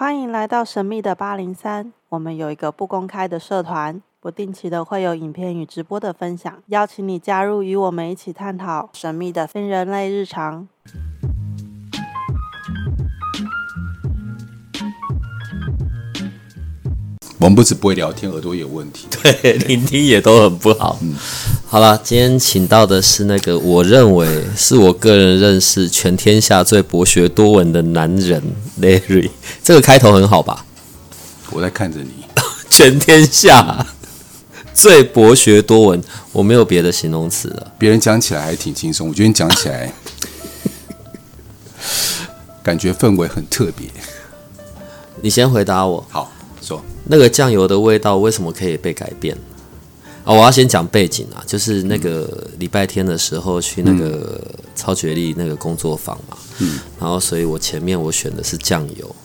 欢迎来到神秘的八零三。我们有一个不公开的社团，不定期的会有影片与直播的分享，邀请你加入，与我们一起探讨神秘的非人类日常。我们不止不会聊天，耳朵也有问题，对，聆听也都很不好。嗯，好了，今天请到的是那个我认为是我个人认识全天下最博学多闻的男人 Larry。这个开头很好吧？我在看着你，全天下最博学多闻，我没有别的形容词了。别人讲起来还挺轻松，我觉得你讲起来 感觉氛围很特别。你先回答我，好。说那个酱油的味道为什么可以被改变？啊，我要先讲背景啊，就是那个礼拜天的时候去那个超觉力那个工作坊嘛，嗯，然后所以我前面我选的是酱油，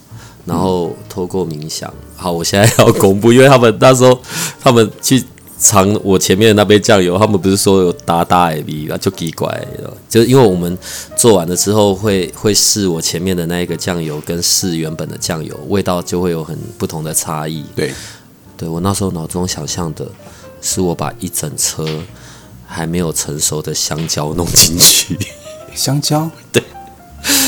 然后透过冥想，好，我现在要公布，因为他们那时候他们去。尝我前面的那杯酱油，他们不是说有大大的味啊，就奇怪，就是因为我们做完了之后会会试我前面的那一个酱油，跟试原本的酱油，味道就会有很不同的差异。对，对我那时候脑中想象的是我把一整车还没有成熟的香蕉弄进去，香蕉，对，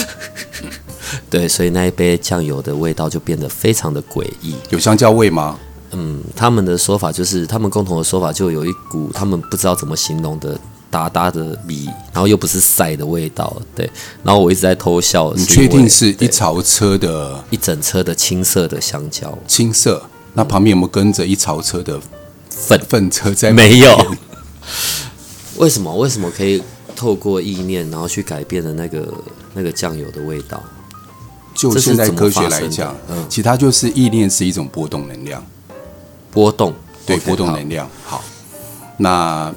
对，所以那一杯酱油的味道就变得非常的诡异。有香蕉味吗？嗯，他们的说法就是，他们共同的说法就有一股他们不知道怎么形容的哒哒的米，然后又不是晒的味道，对。然后我一直在偷笑。你确定是一槽车的，一整车的青色的香蕉？青色？那旁边有没有跟着一槽车的粉粪车在？没有。为什么？为什么可以透过意念，然后去改变的那个那个酱油的味道？就现在科学来讲，嗯，其他就是意念是一种波动能量。波动，对，okay, 波动能量。好，好，那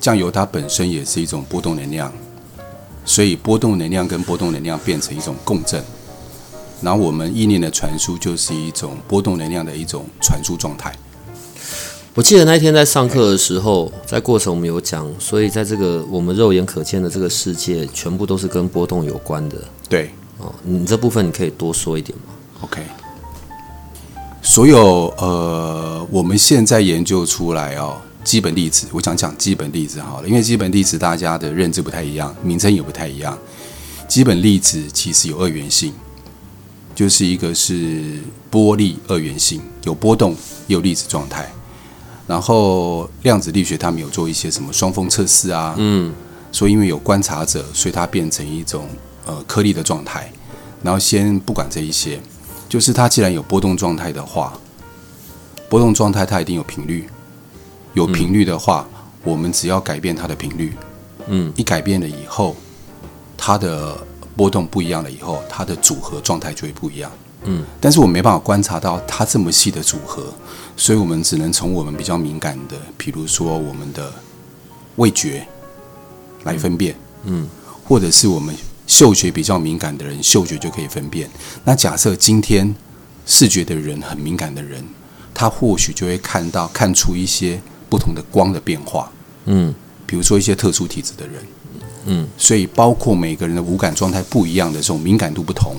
酱油它本身也是一种波动能量，所以波动能量跟波动能量变成一种共振，然后我们意念的传输就是一种波动能量的一种传输状态。我记得那一天在上课的时候，在过程我们有讲，所以在这个我们肉眼可见的这个世界，全部都是跟波动有关的。对，哦，你这部分你可以多说一点吗？OK。所有呃，我们现在研究出来哦，基本粒子，我讲讲基本粒子好了，因为基本粒子大家的认知不太一样，名称也不太一样。基本粒子其实有二元性，就是一个是波粒二元性，有波动也有粒子状态。然后量子力学他们有做一些什么双峰测试啊，嗯，所以因为有观察者，所以它变成一种呃颗粒的状态。然后先不管这一些。就是它既然有波动状态的话，波动状态它一定有频率，有频率的话，我们只要改变它的频率，嗯，一改变了以后，它的波动不一样了以后，它的组合状态就会不一样，嗯，但是我没办法观察到它这么细的组合，所以我们只能从我们比较敏感的，比如说我们的味觉来分辨，嗯，或者是我们。嗅觉比较敏感的人，嗅觉就可以分辨。那假设今天视觉的人很敏感的人，他或许就会看到看出一些不同的光的变化。嗯，比如说一些特殊体质的人，嗯，所以包括每个人的五感状态不一样的这种敏感度不同，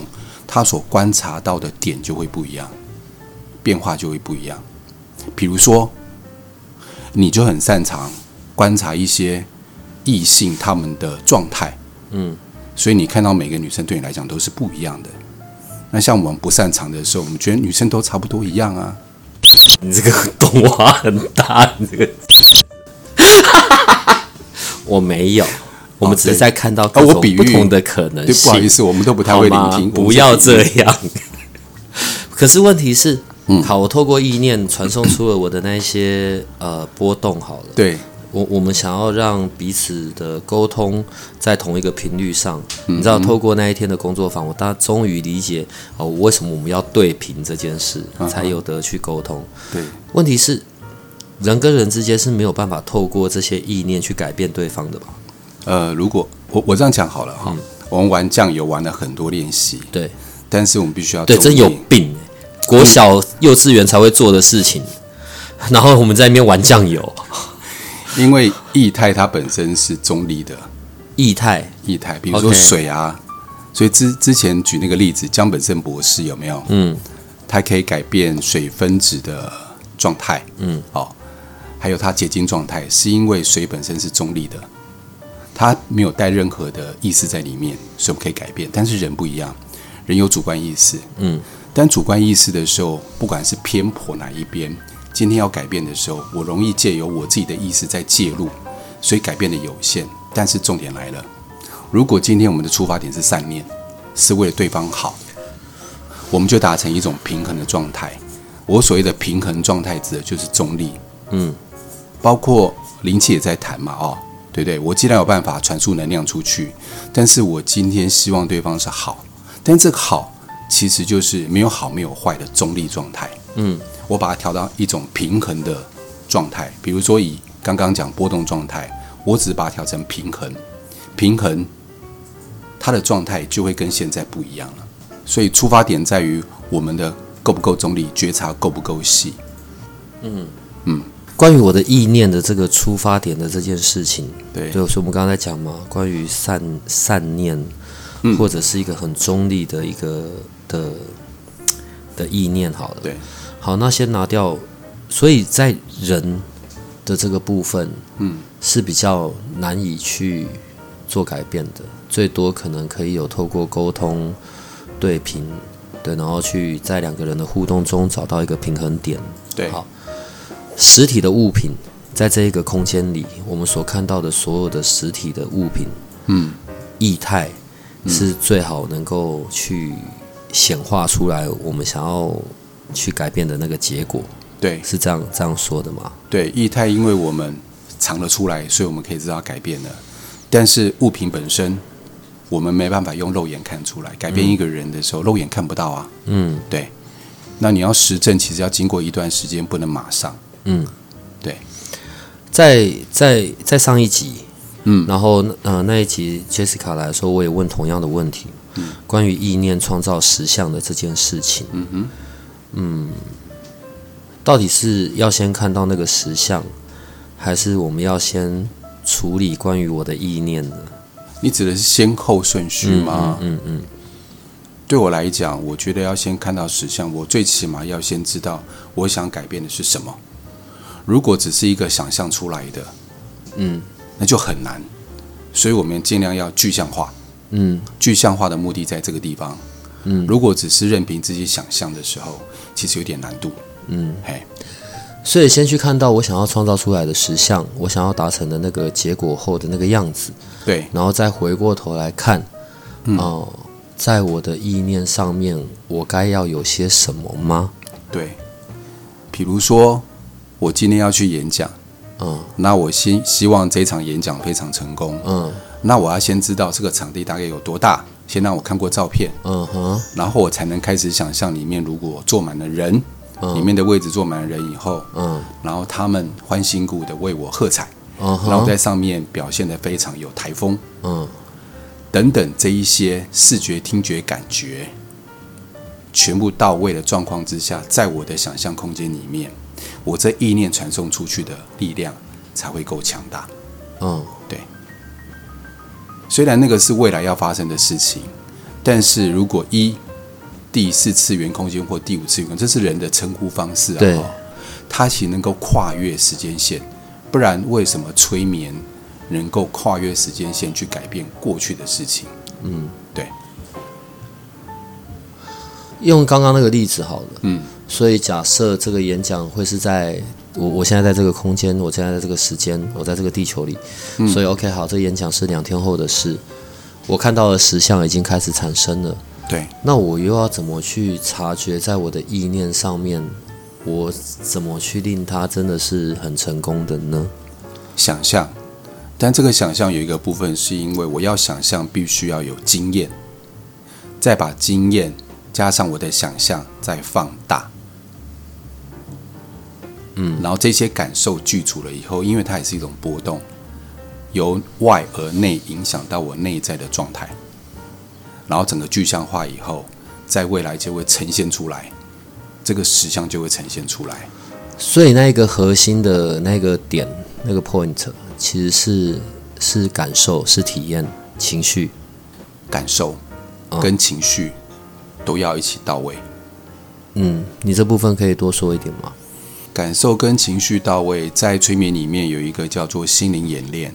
他所观察到的点就会不一样，变化就会不一样。比如说，你就很擅长观察一些异性他们的状态，嗯。所以你看到每个女生对你来讲都是不一样的。那像我们不擅长的时候，我们觉得女生都差不多一样啊。你这个动画很大，你这个，我没有，我们只是在看到各种不同的可能性。不好意思，我们都不太会聆听，不要这样。可是问题是，嗯，好，我透过意念传送出了我的那些呃波动，好了，对。我我们想要让彼此的沟通在同一个频率上，你知道，透过那一天的工作坊，我大终于理解哦，为什么我们要对频这件事，才有得去沟通。对，问题是人跟人之间是没有办法透过这些意念去改变对方的吧？呃，如果我我这样讲好了哈，我们玩酱油玩了很多练习，对，但是我们必须要对，真有病，国小幼稚园才会做的事情，然后我们在那边玩酱油。因为液态它本身是中立的，液态。液态，比如说水啊，Okay. 所以之之前举那个例子，江本胜博士有没有？嗯，它可以改变水分子的状态，嗯，哦，还有它结晶状态，是因为水本身是中立的，它没有带任何的意识在里面，所以我们可以改变。但是人不一样，人有主观意识，嗯，但主观意识的时候，不管是偏颇哪一边，今天要改变的时候，我容易借由我自己的意识在介入，所以改变的有限。但是重点来了，如果今天我们的出发点是善念，是为了对方好。我们就达成一种平衡的状态。我所谓的平衡状态，指的就是中立。嗯，包括灵气也在谈嘛，哦，对不对？我既然有办法传输能量出去，但是我今天希望对方是好，但这个好其实就是没有好没有坏的中立状态。嗯，我把它调到一种平衡的状态。比如说以刚刚讲波动状态，我只把它调成平衡，平衡它的状态就会跟现在不一样了。所以出发点在于我们的够不够中立，觉察够不够细。嗯嗯，关于我的意念的这个出发点的这件事情，对，就是我们刚才讲嘛，关于善善念，或者是一个很中立的一个的的意念，好了，对，好，那先拿掉。所以在人的这个部分，嗯，是比较难以去做改变的，最多可能可以有透过沟通。对平，对，然后去在两个人的互动中找到一个平衡点。对，好，实体的物品在这一个空间里，我们所看到的所有的实体的物品，嗯，液态是最好能够去显化出来我们想要去改变的那个结果。对，是这样这样说的吗？对，液态因为我们藏了出来，所以我们可以知道改变了，但是物品本身。我们没办法用肉眼看出来，改变一个人的时候，嗯、肉眼看不到啊。嗯，对。那你要实证，其实要经过一段时间，不能马上。嗯，对。在在在上一集，嗯，然后呃那一集 Jessica 来说，我也问同样的问题，嗯，关于意念创造实相的这件事情。嗯哼，嗯，到底是要先看到那个实相，还是我们要先处理关于我的意念呢？你指的是先后顺序吗？嗯嗯，嗯，嗯。对我来讲，我觉得要先看到实相，我最起码要先知道我想改变的是什么。如果只是一个想象出来的，嗯，那就很难。所以我们尽量要具象化。嗯，具象化的目的在这个地方。嗯，如果只是任凭自己想象的时候，其实有点难度。嗯，嘿。所以先去看到我想要创造出来的实像，我想要达成的那个结果后的那个样子。对，然后再回过头来看，哦、呃，在我的意念上面，我该要有些什么吗？对，比如说我今天要去演讲，嗯，那我先希望这场演讲非常成功，嗯，那我要先知道这个场地大概有多大，先让我看过照片，嗯哼，然后我才能开始想象里面如果坐满了人，嗯，里面的位置坐满了人以后，嗯，然后他们欢欣鼓舞的为我喝彩。然后在上面表现的非常有台风，嗯，等等这一些视觉、听觉、感觉全部到位的状况之下，在我的想象空间里面，我这意念传送出去的力量才会够强大。嗯，对。虽然那个是未来要发生的事情，但是如果一第四次元空间或第五次元，这是人的称呼方式啊，对，它其实能够跨越时间线。不然，为什么催眠能够跨越时间线去改变过去的事情？嗯，对。用刚刚那个例子好了。嗯。所以假设这个演讲会是在我我现在在这个空间，我现在在这个时间，我在这个地球里。嗯。所以 OK，好，这个演讲是两天后的事。我看到的实相已经开始产生了。对。那我又要怎么去察觉在我的意念上面？我怎么去令它真的是很成功的呢？想象，但这个想象有一个部分是因为我要想象，必须要有经验，再把经验加上我的想象，再放大。嗯，然后这些感受具足了以后，因为它也是一种波动，由外而内影响到我内在的状态，然后整个具象化以后，在未来就会呈现出来。这个实相就会呈现出来，所以那个核心的那个点，那个 point，其实是是感受，是体验，情绪，感受跟情绪都要一起到位。嗯，你这部分可以多说一点吗？感受跟情绪到位，在催眠里面有一个叫做心灵演练。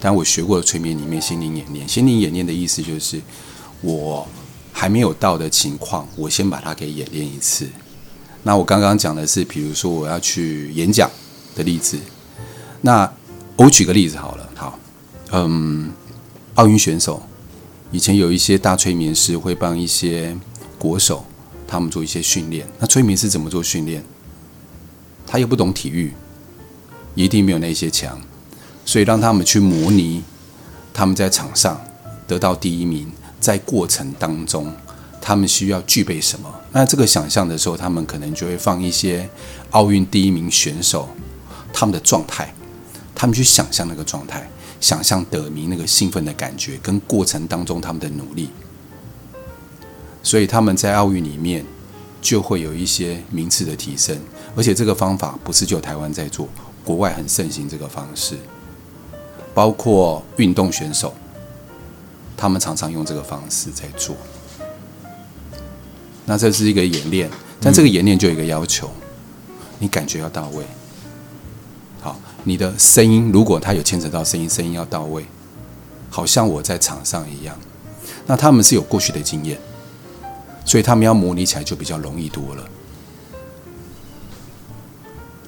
但我学过的催眠里面，心灵演练，心灵演练的意思就是，我还没有到的情况，我先把它给演练一次。那我刚刚讲的是，比如说我要去演讲的例子。那我举个例子好了，好，嗯，奥运选手以前有一些大催眠师会帮一些国手他们做一些训练。那催眠师怎么做训练？他又不懂体育，一定没有那些强。所以让他们去模拟他们在场上得到第一名，在过程当中他们需要具备什么？那这个想象的时候，他们可能就会放一些奥运第一名选手他们的状态，他们去想象那个状态，想象得名那个兴奋的感觉，跟过程当中他们的努力。所以他们在奥运里面就会有一些名次的提升，而且这个方法不是就台湾在做，国外很盛行这个方式。包括运动选手，他们常常用这个方式在做。那这是一个演练，但这个演练就有一个要求，你感觉要到位。好，你的声音如果它有牵扯到声音，声音要到位，好像我在场上一样。那他们是有过去的经验，所以他们要模拟起来就比较容易多了。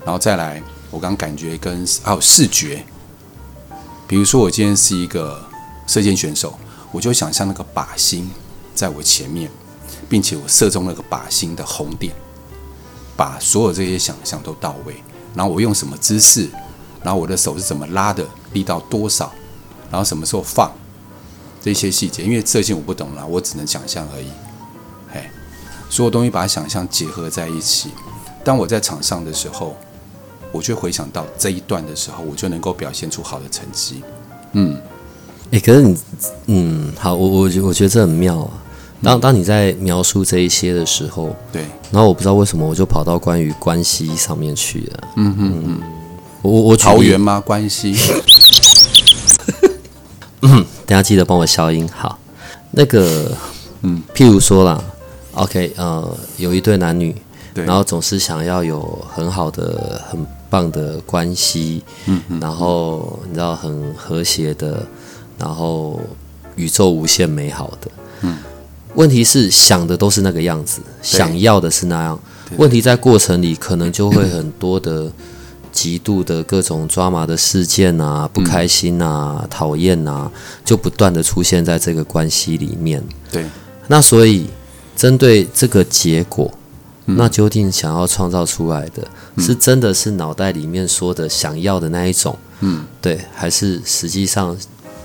然后再来，我刚感觉跟还有视觉。比如说，我今天是一个射箭选手，我就想象那个靶心在我前面，并且我射中那个靶心的红点，把所有这些想象都到位。然后我用什么姿势，然后我的手是怎么拉的，力道多少，然后什么时候放，这些细节，因为射箭我不懂啦，我只能想象而已。哎，所有东西把想象结合在一起，当我在场上的时候。我就回想到这一段的时候，我就能够表现出好的成绩。嗯，哎、欸，可是你，嗯，好，我我觉我觉得这很妙啊。当当你在描述这一些的时候，对，然后我不知道为什么我就跑到关于关系上面去了。嗯嗯嗯，我我桃园吗？关系？嗯，等下记得帮我消音。好，那个，嗯，譬如说啦，OK，呃，有一对男女，对，然后总是想要有很好的很。棒的关系，嗯，然后你知道很和谐的，然后宇宙无限美好的，嗯，问题是想的都是那个样子，想要的是那样，问题在过程里可能就会很多的极度的各种抓马的事件啊，不开心啊，讨厌啊，就不断的出现在这个关系里面，对，那所以针对这个结果。那究竟想要创造出来的，是真的是脑袋里面说的想要的那一种，嗯，对，还是实际上，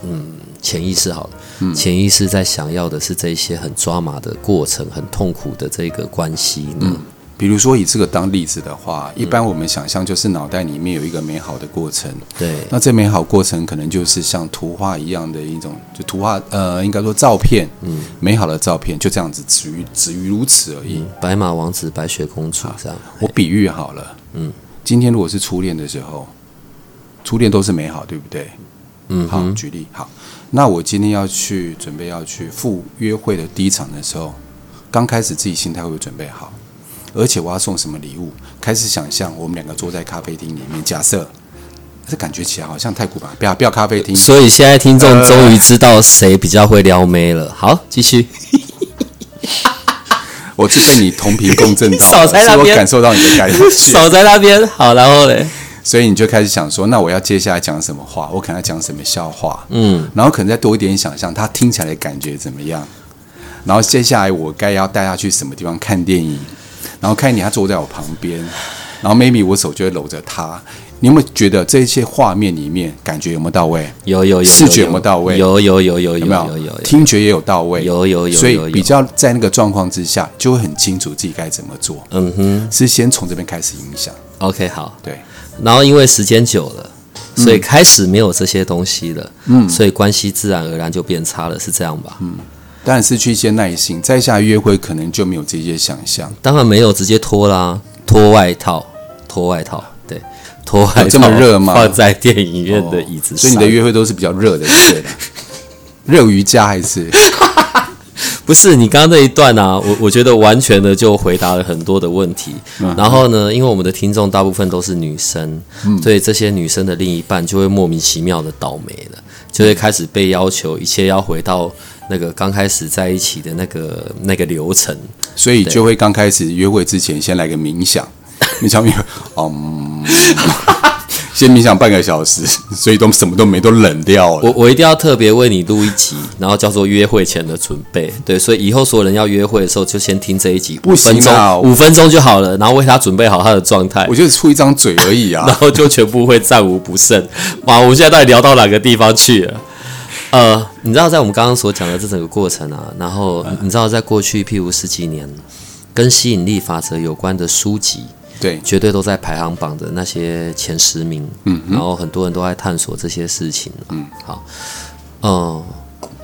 嗯，潜意识好了，嗯，潜意识在想要的是这些很抓马的过程，很痛苦的这个关系呢？嗯比如说以这个当例子的话，一般我们想象就是脑袋里面有一个美好的过程。对。那这美好过程可能就是像图画一样的一种，就图画呃，应该说照片，嗯，美好的照片就这样子，止于止于如此而已。嗯，白马王子、白雪公主这样。我比喻好了，嗯，今天如果是初恋的时候，初恋都是美好，对不对？嗯。好，举例好。那我今天要去准备要去赴约会的第一场的时候，刚开始自己心态会不会准备好？而且我要送什么礼物？开始想象我们两个坐在咖啡厅里面，假设这感觉起来好像太古板，不要不要咖啡厅。所以现在听众终于知道谁比较会撩妹了。好，继续。我是被你同频共振到，少在那边，我感受到你的感觉。少在那边。好，然后嘞，所以你就开始想说，那我要接下来讲什么话？我可能要讲什么笑话？嗯，然后可能再多一点想象，他听起来的感觉怎么样？然后接下来我该要带他去什么地方看电影？然后看见他坐在我旁边，然后 maybe 我手就会搂着他。你有没有觉得这些画面里面感觉有没有到位？有有有。视觉有没有到位？有有有有有。有有有？听觉也有到位。有有有。所以比较在那个状况之下，就会很清楚自己该怎么做。嗯哼。是先从这边开始影响。OK，好。对。然后因为时间久了，所以开始没有这些东西了。嗯。所以关系自然而然就变差了，是这样吧？嗯。当然失去一些耐心，再下约会可能就没有这些想象。当然没有，直接脱啦，脱外套，脱外套，对，脱外套。这么热吗？放在电影院的椅子上。哦，所以你的约会都是比较热的，对的。热瑜伽还是？不是你刚刚那一段啊，我我觉得完全的就回答了很多的问题。嗯、然后呢，因为我们的听众大部分都是女生，嗯、所以这些女生的另一半就会莫名其妙的倒霉了，就会开始被要求一切要回到那个刚开始在一起的那个那个流程，所以就会刚开始约会之前先来个冥想，冥想冥，嗯。先冥想半个小时，所以都什么都没，都冷掉了。我我一定要特别为你录一集，然后叫做约会前的准备。对，所以以后所有人要约会的时候，就先听这一集，五分钟，五分钟就好了，然后为他准备好他的状态。我就是出一张嘴而已啊，然后就全部会战无不胜。哇，我们现在到底聊到哪个地方去了？呃，你知道，在我们刚刚所讲的这整个过程啊，然后你知道，在过去譬如十几年，跟吸引力法则有关的书籍。对，绝对都在排行榜的那些前十名。嗯，然后很多人都在探索这些事情。嗯，好，嗯，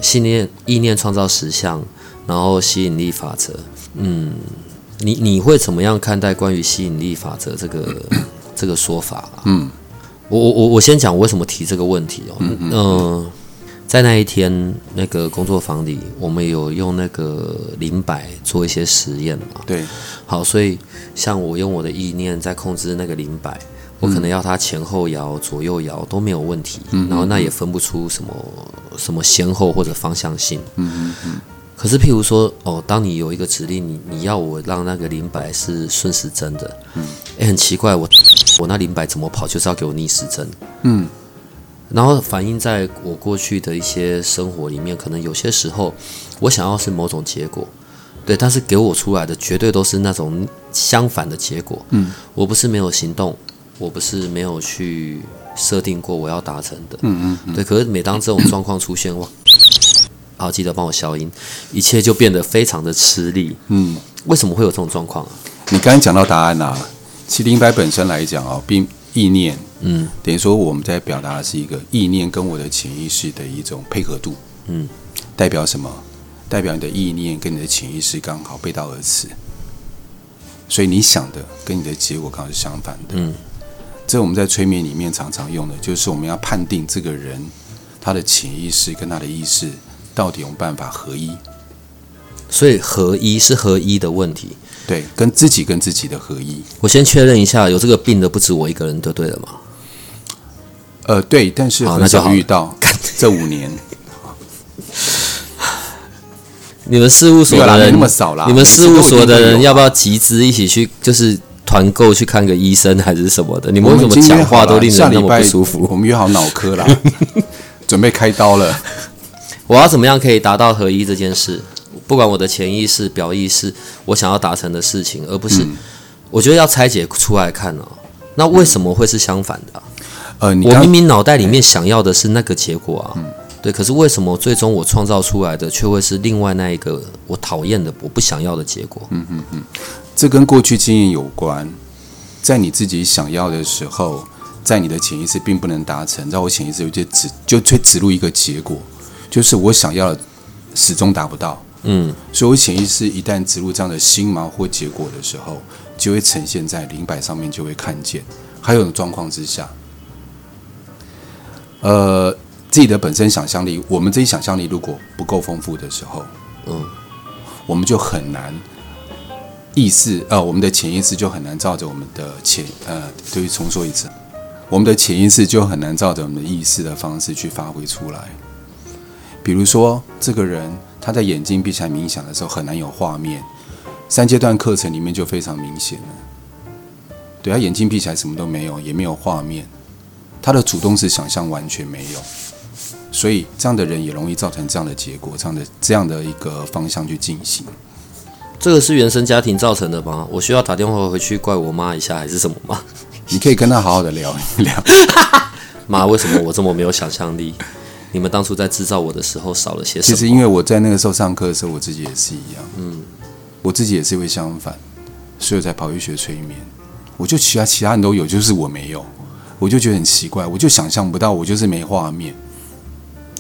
信念、意念创造实相，然后吸引力法则。嗯，你你会怎么样看待关于吸引力法则这个 这个说法啊？嗯，我我我我先讲我为什么提这个问题哦。嗯嗯。呃在那一天那个工作坊里，我们有用那个灵摆做一些实验嘛？对，好，所以像我用我的意念在控制那个灵摆，我可能要它前后摇、左右摇都没有问题，然后那也分不出什么什么先后或者方向性。嗯嗯嗯。可是譬如说，哦，当你有一个指令，你你要我让那个灵摆是顺时针的，嗯，诶，很奇怪，我我那灵摆怎么跑就是要给我逆时针，嗯。然后反映在我过去的一些生活里面，可能有些时候我想要是某种结果，对，但是给我出来的绝对都是那种相反的结果。嗯，我不是没有行动，我不是没有去设定过我要达成的。嗯嗯，嗯对。可是每当这种状况出现，哇，好，记得帮我消音，一切就变得非常的吃力。嗯，为什么会有这种状况啊？你刚刚讲到答案啊，其实灵摆本身来讲哦，并意念。嗯，等于说我们在表达的是一个意念跟我的潜意识的一种配合度。嗯，代表什么？代表你的意念跟你的潜意识刚好背道而驰，所以你想的跟你的结果刚好是相反的。嗯，这我们在催眠里面常常用的，就是我们要判定这个人他的潜意识跟他的意识到底有有办法合一。所以合一是合一的问题。对，跟自己跟自己的合一。我先确认一下，有这个病的不止我一个人，就对了吗？呃，对，但是很少遇到。这五年，你们事务所的人那么少啦？你们事务所的人要不要集资一起去，就是团购去看个医生还是什么的？你们为什么讲话都令人那么不舒服？我们约好脑科了，准备开刀了。我要怎么样可以达到合一这件事？不管我的潜意识、表意识，我想要达成的事情，而不是，嗯、我觉得要拆解出来看哦。那为什么会是相反的、啊？呃，我明明脑袋里面想要的是那个结果啊，嗯、对，可是为什么最终我创造出来的却会是另外那一个我讨厌的、我不想要的结果？嗯嗯嗯，这跟过去经验有关。在你自己想要的时候，在你的潜意识并不能达成，在我潜意识就指就会植入一个结果，就是我想要的始终达不到。嗯，所以我潜意识一旦植入这样的心锚或结果的时候，就会呈现在灵摆上面，就会看见。还有种状况之下。呃，自己的本身想象力，我们自己想象力如果不够丰富的时候，嗯，我们就很难意识，呃，我们的潜意识就很难照着我们的潜，呃，对，重说一次，我们的潜意识就很难照着我们的意识的方式去发挥出来。比如说，这个人他在眼睛闭起来冥想的时候很难有画面，三阶段课程里面就非常明显了。对，他眼睛闭起来什么都没有，也没有画面。他的主动式想象完全没有，所以这样的人也容易造成这样的结果，这样的这样的一个方向去进行。这个是原生家庭造成的吗？我需要打电话回去怪我妈一下，还是什么吗？你可以跟他好好的聊一聊。妈，为什么我这么没有想象力？你们当初在制造我的时候少了些什么？其实因为我在那个时候上课的时候，我自己也是一样。嗯，我自己也是会相反，所以我才跑去学催眠。我就其他其他人都有，就是我没有。我就觉得很奇怪，我就想象不到，我就是没画面。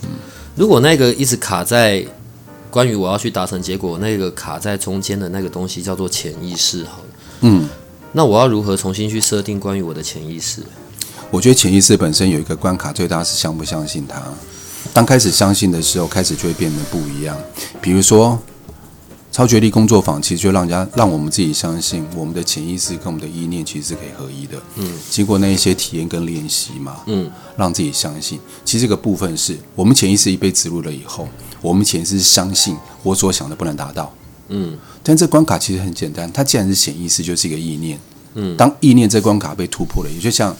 嗯，如果那个一直卡在关于我要去达成结果，那个卡在中间的那个东西叫做潜意识，好，嗯，那我要如何重新去设定关于我的潜意识？我觉得潜意识本身有一个关卡，最大是相不相信它。当开始相信的时候，开始就会变得不一样。比如说，超觉力工作坊其实就让人家让我们自己相信，我们的潜意识跟我们的意念其实是可以合一的。嗯，经过那一些体验跟练习嘛，嗯，让自己相信。其实这个部分是我们潜意识一被植入了以后，我们潜意识相信我所想的不能达到。嗯，但这关卡其实很简单，它既然是潜意识，就是一个意念。嗯，当意念这关卡被突破了，也就像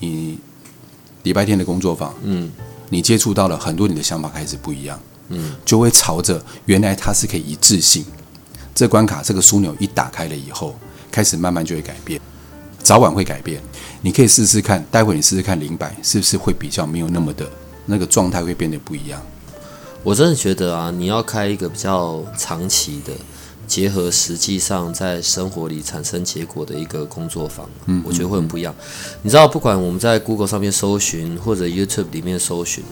你礼拜天的工作坊，嗯，你接触到了很多你的想法开始不一样。嗯，就会朝着原来它是可以一致性，这关卡这个枢纽一打开了以后，开始慢慢就会改变，早晚会改变。你可以试试看，待会你试试看零百是不是会比较没有那么的那个状态会变得不一样。我真的觉得啊，你要开一个比较长期的。结合实际上在生活里产生结果的一个工作坊，嗯，我觉得会很不一样。你知道，不管我们在 Google 上面搜寻，或者 YouTube 里面搜寻，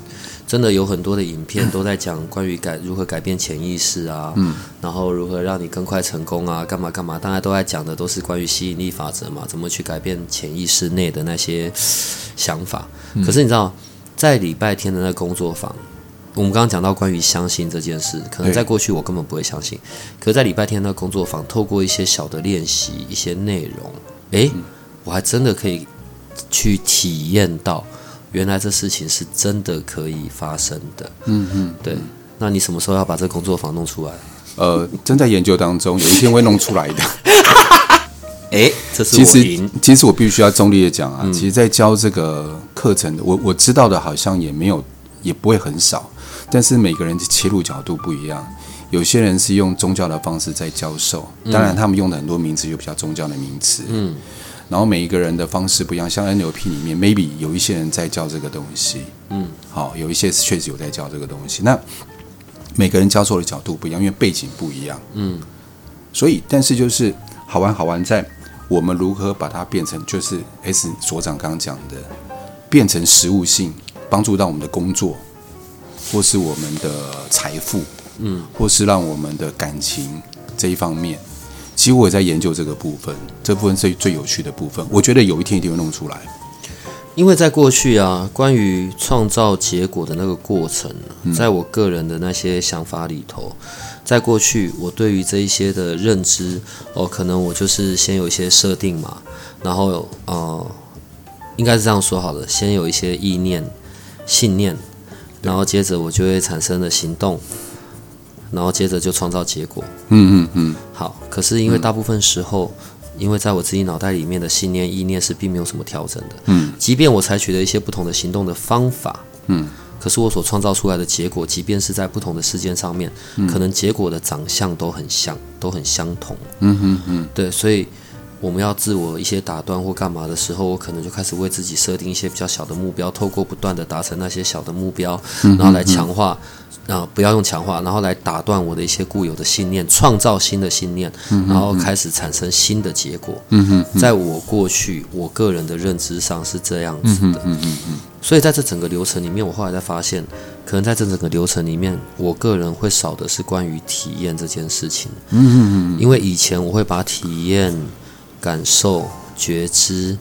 真的有很多的影片都在讲关于改如何改变潜意识啊，嗯，然后如何让你更快成功啊，干嘛干嘛，大家都在讲的都是关于吸引力法则嘛，怎么去改变潜意识内的那些想法。可是你知道，在礼拜天的那个工作坊。我们刚刚讲到关于相信这件事，可能在过去我根本不会相信，可是在礼拜天的工作坊，透过一些小的练习、一些内容，诶，我还真的可以去体验到，原来这事情是真的可以发生的。嗯嗯，对。那你什么时候要把这工作坊弄出来？呃，正在研究当中，有一天会弄出来的。诶，这是其实其实我必须要中立的讲啊，嗯、其实，在教这个课程的，我我知道的好像也没有，也不会很少。但是每个人的切入角度不一样，有些人是用宗教的方式在教授，当然他们用的很多名词就比较宗教的名词。嗯，然后每一个人的方式不一样，像 NLP 里面，maybe 有一些人在教这个东西。嗯，好，有一些确实有在教这个东西。那每个人教授的角度不一样，因为背景不一样。嗯，所以但是就是好玩好玩在我们如何把它变成，就是 S 所长刚刚讲的，变成实物性，帮助到我们的工作。或是我们的财富，嗯，或是让我们的感情这一方面，其实我也在研究这个部分，这部分最最有趣的部分。我觉得有一天一定会弄出来。因为在过去啊，关于创造结果的那个过程，在我个人的那些想法里头，在过去我对于这一些的认知，哦，可能我就是先有一些设定嘛，然后呃，应该是这样说好了，先有一些意念、信念。然后接着我就会产生了行动，然后接着就创造结果。嗯嗯嗯。好，可是因为大部分时候，因为在我自己脑袋里面的信念、意念是并没有什么调整的。嗯。即便我采取了一些不同的行动的方法，嗯，可是我所创造出来的结果，即便是在不同的事件上面，可能结果的长相都很像，都很相同。嗯嗯嗯。对，所以。我们要自我一些打断或干嘛的时候，我可能就开始为自己设定一些比较小的目标，透过不断的达成那些小的目标，然后来强化，啊、呃，不要用强化，然后来打断我的一些固有的信念，创造新的信念，然后开始产生新的结果。在我过去我个人的认知上是这样子的，所以在这整个流程里面，我后来才发现，可能在这整个流程里面，我个人会少的是关于体验这件事情。因为以前我会把体验。感受、觉知、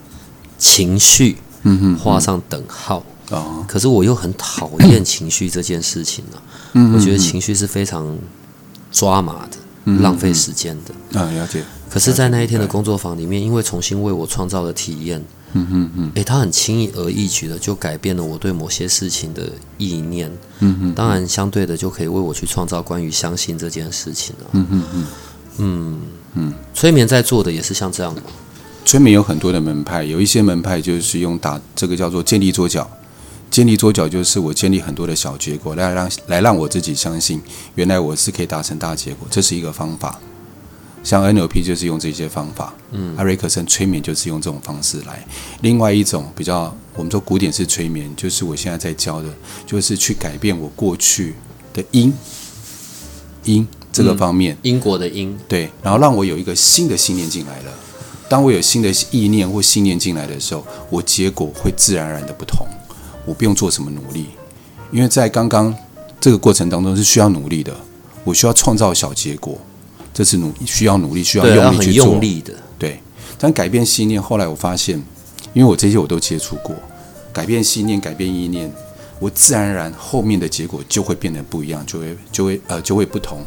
情绪，嗯哼，画上等号。哦，可是我又很讨厌情绪这件事情呢。嗯，我觉得情绪是非常抓马的，嗯、浪费时间的。啊，了解。可是，在那一天的工作坊里面，因为重新为我创造了体验，嗯哼嗯，诶，他很轻易而易举的就改变了我对某些事情的意念。嗯哼，当然，相对的就可以为我去创造关于相信这件事情了。嗯哼嗯。嗯嗯，催眠在做的也是像这样的。催眠有很多的门派，有一些门派就是用打这个叫做建立桌脚，建立桌脚就是我建立很多的小结果，来让来让我自己相信，原来我是可以达成大结果，这是一个方法。像 NLP 就是用这些方法，嗯，艾瑞克森催眠就是用这种方式来。另外一种比较我们说古典式催眠，就是我现在在教的，就是去改变我过去的因因。这个方面，因果的因，对，然后让我有一个新的信念进来了。当我有新的意念或信念进来的时候，我结果会自然而然的不同。我不用做什么努力，因为在刚刚这个过程当中是需要努力的。我需要创造小结果，这是努需要努力，需要用力去做。用力的，对。但改变信念，后来我发现，因为我这些我都接触过，改变信念，改变意念，我自然而然后面的结果就会变得不一样，就会就会呃就会不同。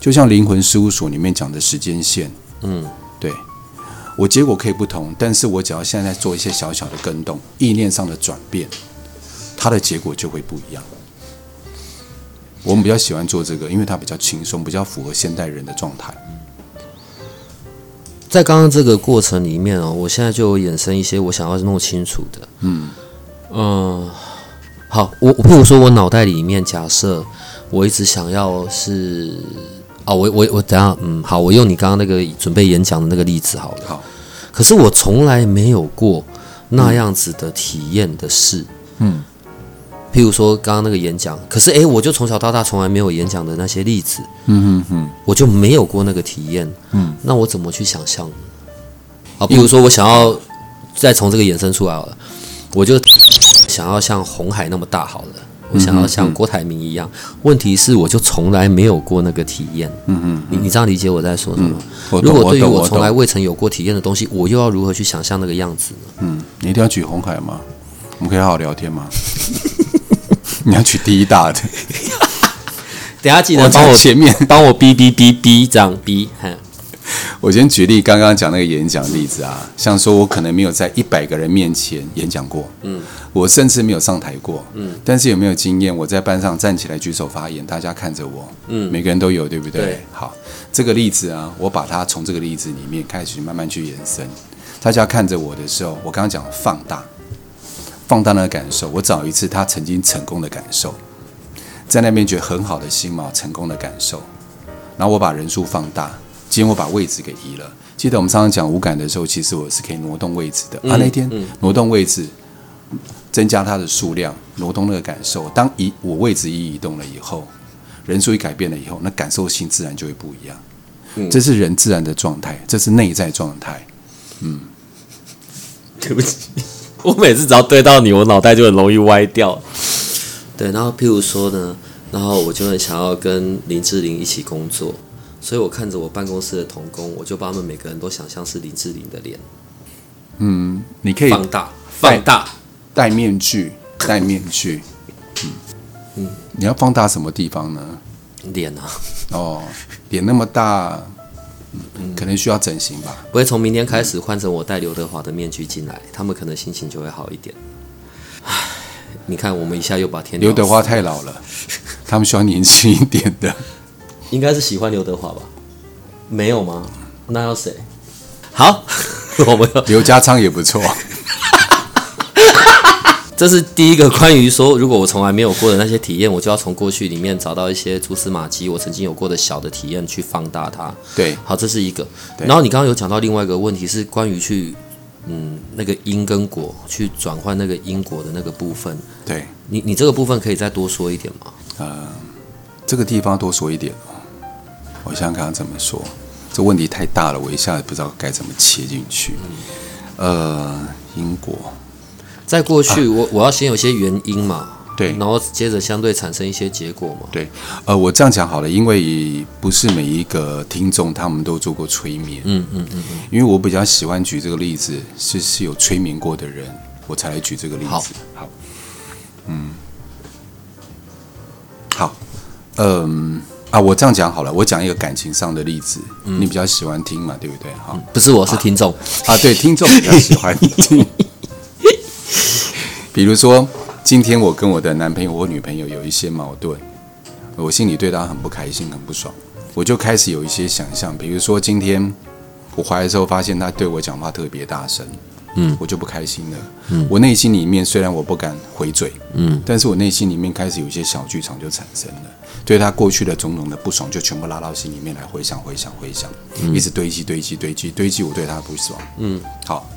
就像灵魂事务所里面讲的时间线，嗯，对，我结果可以不同，但是我只要现在做一些小小的更动，意念上的转变，它的结果就会不一样。我们比较喜欢做这个，因为它比较轻松，比较符合现代人的状态。在刚刚这个过程里面哦，我现在就衍生一些我想要弄清楚的。嗯嗯、呃，好，我我譬如说我脑袋里面假设我一直想要是哦，我我我等下嗯好，我用你刚刚那个准备演讲的那个例子好了。好，可是我从来没有过那样子的体验的事。嗯。譬如说刚刚那个演讲，可是诶，我就从小到大从来没有演讲的那些例子，嗯嗯嗯，我就没有过那个体验，嗯，那我怎么去想象？啊，比如说我想要再从这个衍生出来好了，我就想要像红海那么大好了，我想要像郭台铭一样，问题是我就从来没有过那个体验，嗯嗯，你你这样理解我在说什么？如果对于我从来未曾有过体验的东西，我又要如何去想象那个样子呢？嗯，你一定要举红海吗？我们可以好好聊天吗？你要举第一大的，等下记得帮我前面帮我哔哔哔哔这样哔。我先举例刚刚讲那个演讲例子啊，像说我可能没有在一百个人面前演讲过，嗯，我甚至没有上台过，嗯，但是有没有经验？我在班上站起来举手发言，大家看着我，嗯，每个人都有，对不对？对。好，这个例子啊，我把它从这个例子里面开始慢慢去延伸，大家看着我的时候，我刚刚讲放大。放大那个感受，我找一次他曾经成功的感受，在那边觉得很好的心嘛，成功的感受，然后我把人数放大，今天我把位置给移了。记得我们上次讲无感的时候，其实我是可以挪动位置的。嗯、啊，那天挪动位置，增加它的数量，挪动那个感受。当移我位置一移动了以后，人数一改变了以后，那感受性自然就会不一样。嗯、这是人自然的状态，这是内在状态。嗯，对不起。我每次只要对到你，我脑袋就很容易歪掉。对，然后譬如说呢，然后我就很想要跟林志玲一起工作，所以我看着我办公室的童工，我就把他们每个人都想象是林志玲的脸。嗯，你可以放大，放大，戴面具，戴面具。嗯嗯，你要放大什么地方呢？脸啊。哦，脸那么大。可能需要整形吧。不会从明天开始换成我戴刘德华的面具进来，他们可能心情就会好一点。唉，你看我们一下又把天。刘德华太老了，他们需要年轻一点的。应该是喜欢刘德华吧？没有吗？那要谁？好，我们刘家昌也不错。这是第一个关于说，如果我从来没有过的那些体验，我就要从过去里面找到一些蛛丝马迹，我曾经有过的小的体验去放大它。对，好，这是一个。然后你刚刚有讲到另外一个问题，是关于去嗯那个因跟果去转换那个因果的那个部分。对，你你这个部分可以再多说一点吗？呃，这个地方多说一点哦。我想想看怎么说，这问题太大了，我一下子不知道该怎么切进去。呃，因果。在过去，我我要先有些原因嘛，对，然后接着相对产生一些结果嘛，对，呃，我这样讲好了，因为不是每一个听众他们都做过催眠，嗯嗯嗯嗯，因为我比较喜欢举这个例子，是是有催眠过的人，我才来举这个例子，好，好，嗯，好，嗯啊，我这样讲好了，我讲一个感情上的例子，你比较喜欢听嘛，对不对？哈，不是我是听众啊，对，听众比较喜欢听。比如说，今天我跟我的男朋友或女朋友有一些矛盾，我心里对他很不开心、很不爽，我就开始有一些想象。比如说，今天我回来之后发现他对我讲话特别大声，嗯，我就不开心了。嗯，我内心里面虽然我不敢回嘴，嗯，但是我内心里面开始有一些小剧场就产生了，对他过去的种种的不爽就全部拉到心里面来回想、回想、回想，一直堆积、堆积、堆积、堆积，我对他的不爽。嗯，好，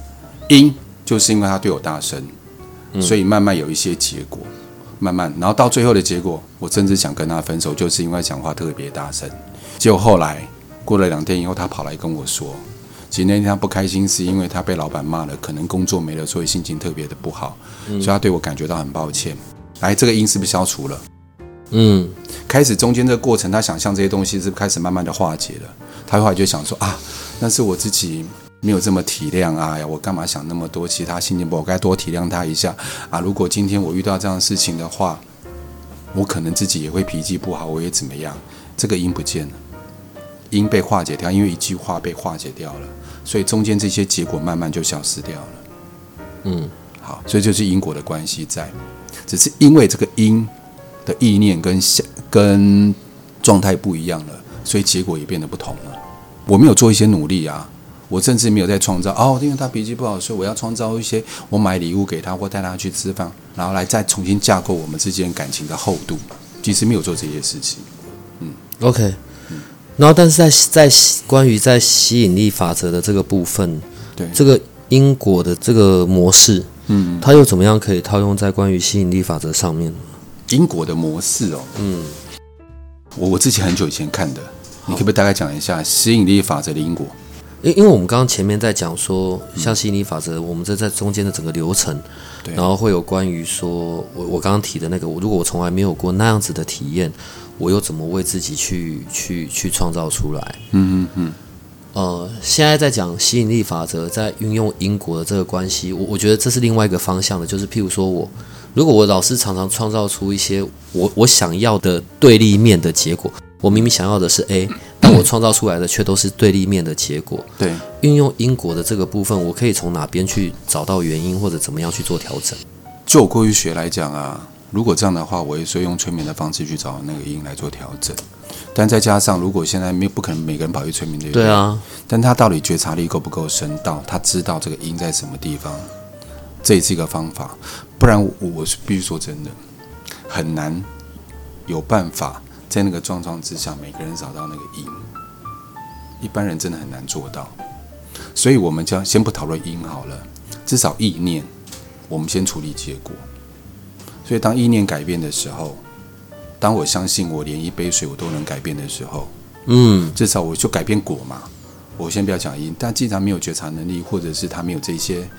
因就是因为他对我大声。所以慢慢有一些结果，慢慢，然后到最后的结果，我甚至想跟他分手，就是因为讲话特别大声。结果后来过了两天以后，他跑来跟我说，今天他不开心是因为他被老板骂了，可能工作没了，所以心情特别的不好，所以他对我感觉到很抱歉。来，这个因是不是消除了？嗯，开始中间这个过程，他想象这些东西是开始慢慢的化解了。他后来就想说啊，那是我自己。没有这么体谅啊！呀，我干嘛想那么多？其他心情不好，我该多体谅他一下啊！如果今天我遇到这样的事情的话，我可能自己也会脾气不好，我也怎么样？这个因不见了，因被化解掉，因为一句话被化解掉了，所以中间这些结果慢慢就消失掉了。嗯，好，所以就是因果的关系在，只是因为这个因的意念跟想跟状态不一样了，所以结果也变得不同了。我没有做一些努力啊，我甚至没有在创造哦，因为他脾气不好，所以我要创造一些我买礼物给他或带他去吃饭，然后来再重新架构我们之间感情的厚度。其实没有做这些事情。嗯，OK。然后，但是在在关于在吸引力法则的这个部分，对这个因果的这个模式，嗯，它又怎么样可以套用在关于吸引力法则上面？因果的模式哦，嗯，我我自己很久以前看的，你可不可以大概讲一下吸引力法则的因果？因因为我们刚刚前面在讲说，像吸引力法则，我们这在中间的整个流程，对，然后会有关于说，我我刚刚提的那个，如果我从来没有过那样子的体验。我又怎么为自己去去去创造出来？嗯嗯嗯。呃，现在在讲吸引力法则，在运用因果的这个关系，我我觉得这是另外一个方向的。就是譬如说我，如果我老师常常创造出一些我我想要的对立面的结果，我明明想要的是 A，但我创造出来的却都是对立面的结果。对，运用因果的这个部分，我可以从哪边去找到原因，或者怎么样去做调整？就我过去学来讲啊。如果这样的话，我也是用催眠的方式去找那个因来做调整。但再加上，如果现在没有不可能每个人跑去催眠，对不对？对啊。但他到底觉察力够不够深？到他知道这个因在什么地方，这也是一个方法。不然我，我是必须说真的，很难有办法在那个状况之下，每个人找到那个因。一般人真的很难做到。所以我们将先不讨论因好了，至少意念，我们先处理结果。所以，当意念改变的时候，当我相信我连一杯水我都能改变的时候，嗯，至少我就改变果嘛。我先不要讲因，但既然没有觉察能力，或者是他没有这些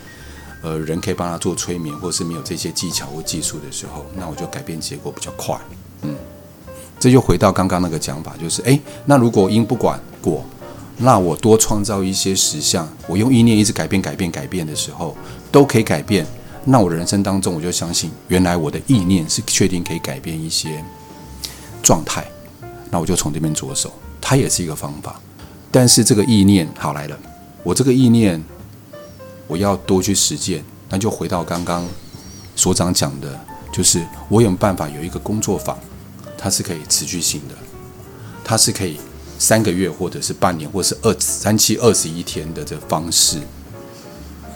呃人可以帮他做催眠，或是没有这些技巧或技术的时候，那我就改变结果比较快。嗯，这就回到刚刚那个讲法，就是诶，那如果因不管果，那我多创造一些实相，我用意念一直改变、改变、改变的时候，都可以改变。那我人生当中，我就相信，原来我的意念是确定可以改变一些状态。那我就从这边着手，它也是一个方法。但是这个意念好来了，我这个意念我要多去实践，那就回到刚刚所长讲的，就是我有办法有一个工作坊，它是可以持续性的，它是可以三个月或者是半年或者是二三七二十一天的这方式，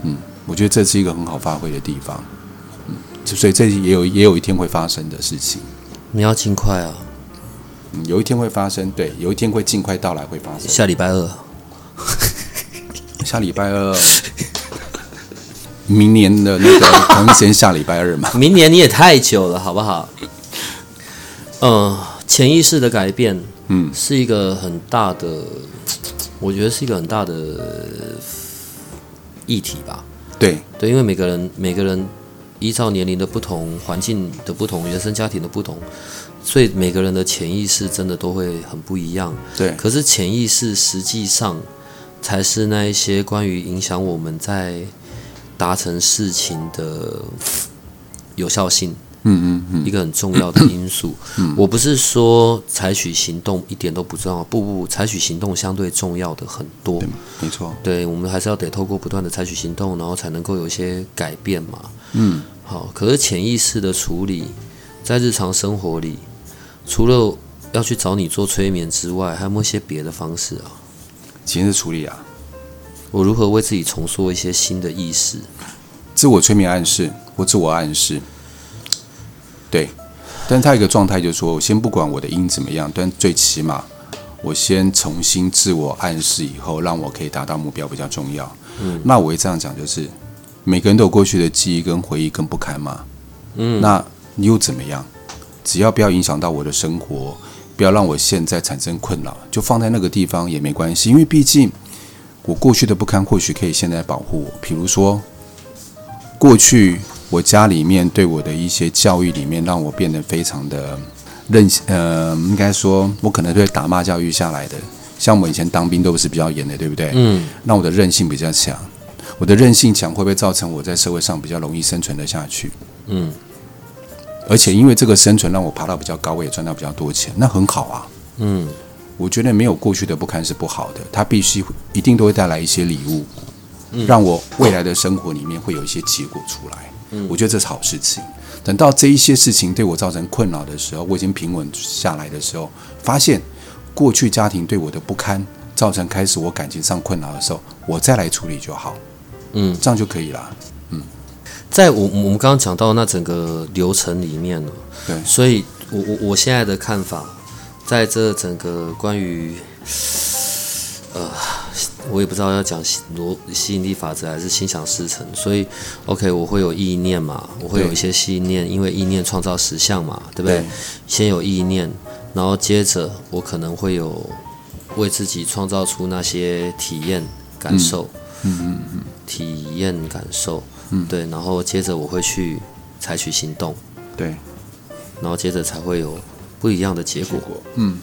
嗯。我觉得这是一个很好发挥的地方，嗯，所以这也有也有一天会发生的事情。你要尽快啊，嗯，有一天会发生，对，有一天会尽快到来会发生。下礼拜二，下礼拜二，明年的那个同一时间下礼拜二嘛？明年你也太久了，好不好？嗯，呃，潜意识的改变，嗯，是一个很大的，我觉得是一个很大的议题吧。对对，因为每个人每个人依照年龄的不同、环境的不同、原生家庭的不同，所以每个人的潜意识真的都会很不一样。对，可是潜意识实际上才是那一些关于影响我们在达成事情的有效性。嗯嗯嗯，一个很重要的因素。嗯，我不是说采取行动一点都不重要，不不不，采取行动相对重要的很多。没错，对，我们还是要得透过不断的采取行动，然后才能够有一些改变嘛。嗯，好。可是潜意识的处理，在日常生活里，除了要去找你做催眠之外，还有没有一些别的方式啊？潜意识处理啊，我如何为自己重塑一些新的意识？自我催眠暗示或自我暗示。对，但他一个状态就是说，我先不管我的音怎么样，但最起码我先重新自我暗示以后，让我可以达到目标比较重要。嗯，那我会这样讲，就是每个人都有过去的记忆跟回忆跟不堪嘛。嗯，那你又怎么样？只要不要影响到我的生活，不要让我现在产生困扰，就放在那个地方也没关系，因为毕竟我过去的不堪或许可以现在保护我。比如说过去。我家里面对我的一些教育里面，让我变得非常的任性。呃，应该说，我可能对打骂教育下来的。像我们以前当兵都是比较严的，对不对？嗯。那我的韧性比较强，我的韧性强会不会造成我在社会上比较容易生存的下去？嗯。而且因为这个生存让我爬到比较高，我也赚到比较多钱，那很好啊。嗯。我觉得没有过去的不堪是不好的，它必须一定都会带来一些礼物，让我未来的生活里面会有一些结果出来。我觉得这是好事情。等到这一些事情对我造成困扰的时候，我已经平稳下来的时候，发现过去家庭对我的不堪造成开始我感情上困扰的时候，我再来处理就好。嗯，这样就可以了。嗯，在我我们刚刚讲到那整个流程里面呢，对，所以我我我现在的看法，在这整个关于呃。我也不知道要讲罗吸引力法则还是心想事成，所以 OK，我会有意念嘛，我会有一些信念，因为意念创造实相嘛，对不对？对，先有意念，然后接着我可能会有为自己创造出那些体验感受，嗯嗯嗯，体验感受，嗯，对，然后接着我会去采取行动，对，然后接着才会有不一样的结果，嗯。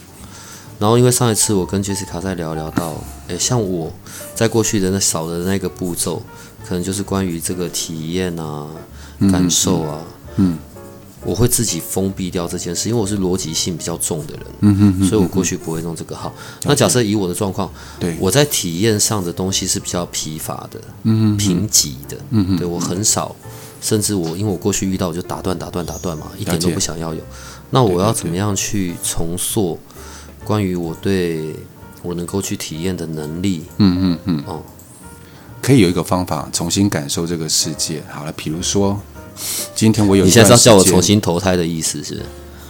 然后，因为上一次我跟杰西卡在聊聊到，诶，像我在过去的那少的那个步骤，可能就是关于这个体验啊、感受啊，嗯，嗯，我会自己封闭掉这件事，因为我是逻辑性比较重的人，嗯嗯嗯，所以我过去不会弄这个。号。那假设以我的状况，对，我在体验上的东西是比较疲乏的，嗯嗯，贫瘠的，嗯嗯，对我很少，甚至我因为我过去遇到我就打断打断打断嘛，一点都不想要有。那我要怎么样去重塑？关于我对我能够去体验的能力，嗯嗯嗯，哦，可以有一个方法重新感受这个世界。好了，比如说今天我有，你现在是要叫我重新投胎的意思是？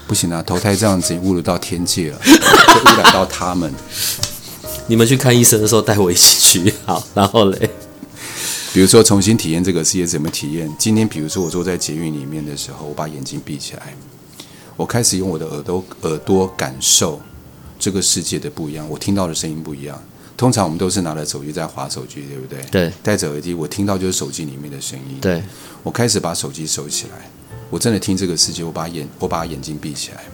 不行啊，投胎这样子侮辱到天界了，会污染到他们。你们去看医生的时候带我一起去，好，然后嘞，比如说重新体验这个世界怎么体验？今天比如说我坐在捷运里面的时候，我把眼睛闭起来，我开始用我的耳朵耳朵感受。这个世界的不一样，我听到的声音不一样。通常我们都是拿着手机在划手机，对不对？对。戴着耳机，我听到就是手机里面的声音。对。我开始把手机收起来，我真的听这个世界。我把眼，我把眼睛闭起来，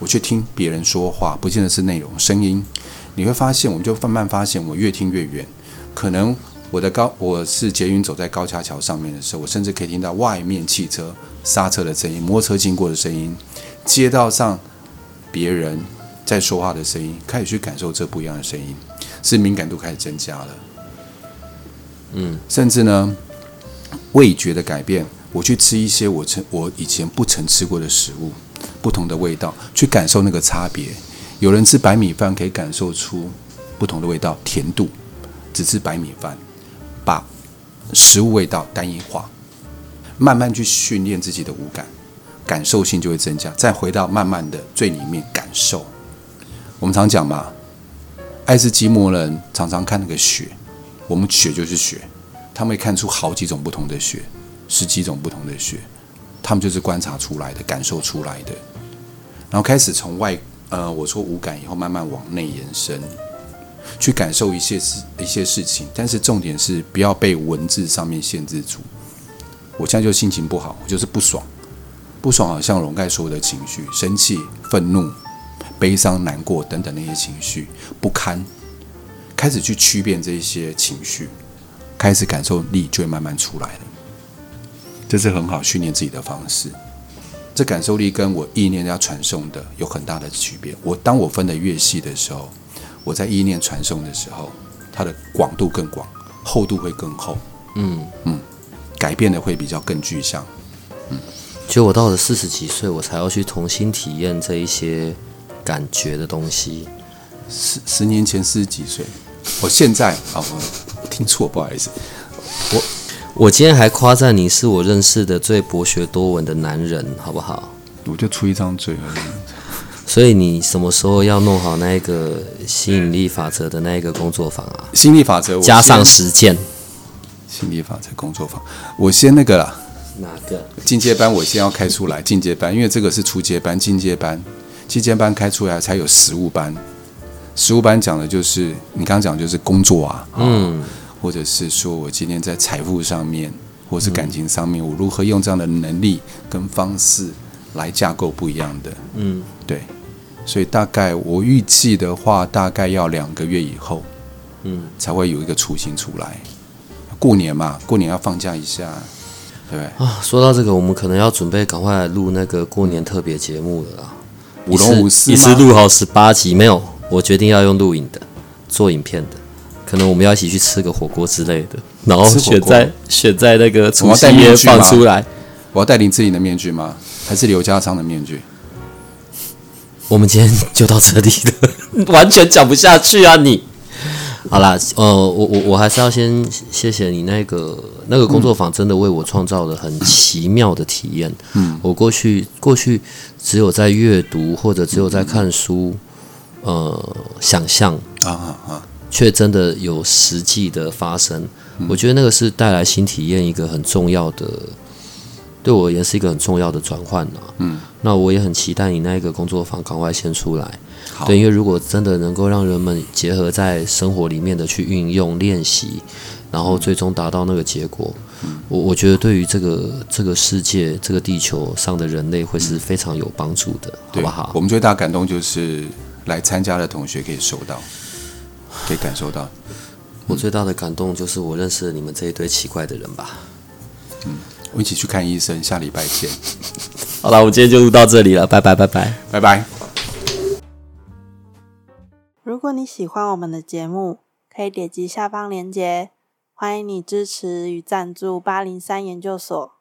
我去听别人说话，不见得是内容，声音。你会发现，我们就慢慢发现，我越听越远。可能我的高，我是捷运走在高架桥上面的时候，我甚至可以听到外面汽车刹车的声音，摩托车经过的声音，街道上别人。在说话的声音，开始去感受这不一样的声音，是敏感度开始增加了。嗯，甚至呢，味觉的改变，我去吃一些我曾我以前不曾吃过的食物，不同的味道，去感受那个差别。有人吃白米饭可以感受出不同的味道，甜度，只吃白米饭，把食物味道单一化，慢慢去训练自己的五感，感受性就会增加。再回到慢慢的最里面感受。我们常讲嘛，爱斯基摩人常常看那个雪，我们雪就是雪，他们会看出好几种不同的雪，十几种不同的雪，他们就是观察出来的，感受出来的，然后开始从外，呃，我说五感以后慢慢往内延伸，去感受一些事一些事情，但是重点是不要被文字上面限制住。我现在就心情不好，我就是不爽，不爽好像龙盖所有的情绪，生气、愤怒。悲伤、难过等等那些情绪不堪，开始去区辨这一些情绪，开始感受力就会慢慢出来了。这是很好训练自己的方式。这感受力跟我意念要传送的有很大的区别。我当我分得越细的时候，我在意念传送的时候，它的广度更广，厚度会更厚。嗯嗯，改变的会比较更具象。嗯，就我到了四十几岁，我才要去重新体验这一些。感觉的东西，十十年前四十几岁，我现在啊，我听错，不好意思。我我今天还夸赞你是我认识的最博学多闻的男人，好不好？我就出一张嘴而已。所以你什么时候要弄好那个吸引力法则的那个工作坊啊？吸引力法则加上实践。吸引力法则工作坊，我先那个啦。哪个？进阶班我先要开出来，进阶班，因为这个是初阶班，进阶班。进阶班开出来才有实务班，实务班讲的就是你刚刚讲的就是工作啊，嗯，或者是说我今天在财富上面，或是感情上面，我如何用这样的能力跟方式来架构不一样的，嗯，对，所以大概我预计的话，大概要两个月以后，嗯，才会有一个雏形出来。过年嘛，过年要放假一下，对不对？啊，说到这个，我们可能要准备赶快来录那个过年特别节目了啦。舞龙舞狮一次录好十八集没有？我决定要用录影的，做影片的，可能我们要一起去吃个火锅之类的，然后选在选在那个除夕夜放出来。我要戴林志玲的面具吗？还是刘家昌的面具？我们今天就到这里了，完全讲不下去啊！你，好啦，呃，我我我还是要先谢谢你那个那个工作坊，真的为我创造了很奇妙的体验。嗯，我过去过去只有在阅读或者只有在看书，呃，想象啊啊啊，却真的有实际的发生。我觉得那个是带来新体验一个很重要的。对我而言是一个很重要的转换呢。嗯，那我也很期待你那一个工作坊赶快先出来。对，因为如果真的能够让人们结合在生活里面的去运用练习，然后最终达到那个结果，嗯，我我觉得对于这个这个世界、这个地球上的人类会是非常有帮助的，好不好？我们最大感动就是来参加的同学可以收到，可以感受到。我最大的感动就是我认识了你们这一堆奇怪的人吧。嗯。我们一起去看医生，下礼拜见。好了，我们今天就录到这里了，拜拜拜拜拜拜。如果你喜欢我们的节目，可以点击下方链接，欢迎你支持与赞助八零三研究所。